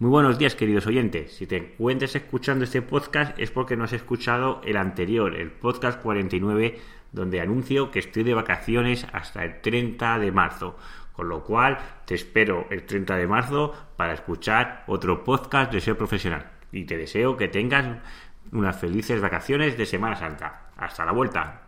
Muy buenos días, queridos oyentes. Si te encuentras escuchando este podcast es porque no has escuchado el anterior, el podcast 49, donde anuncio que estoy de vacaciones hasta el 30 de marzo. Con lo cual, te espero el 30 de marzo para escuchar otro podcast de ser profesional. Y te deseo que tengas unas felices vacaciones de Semana Santa. Hasta la vuelta.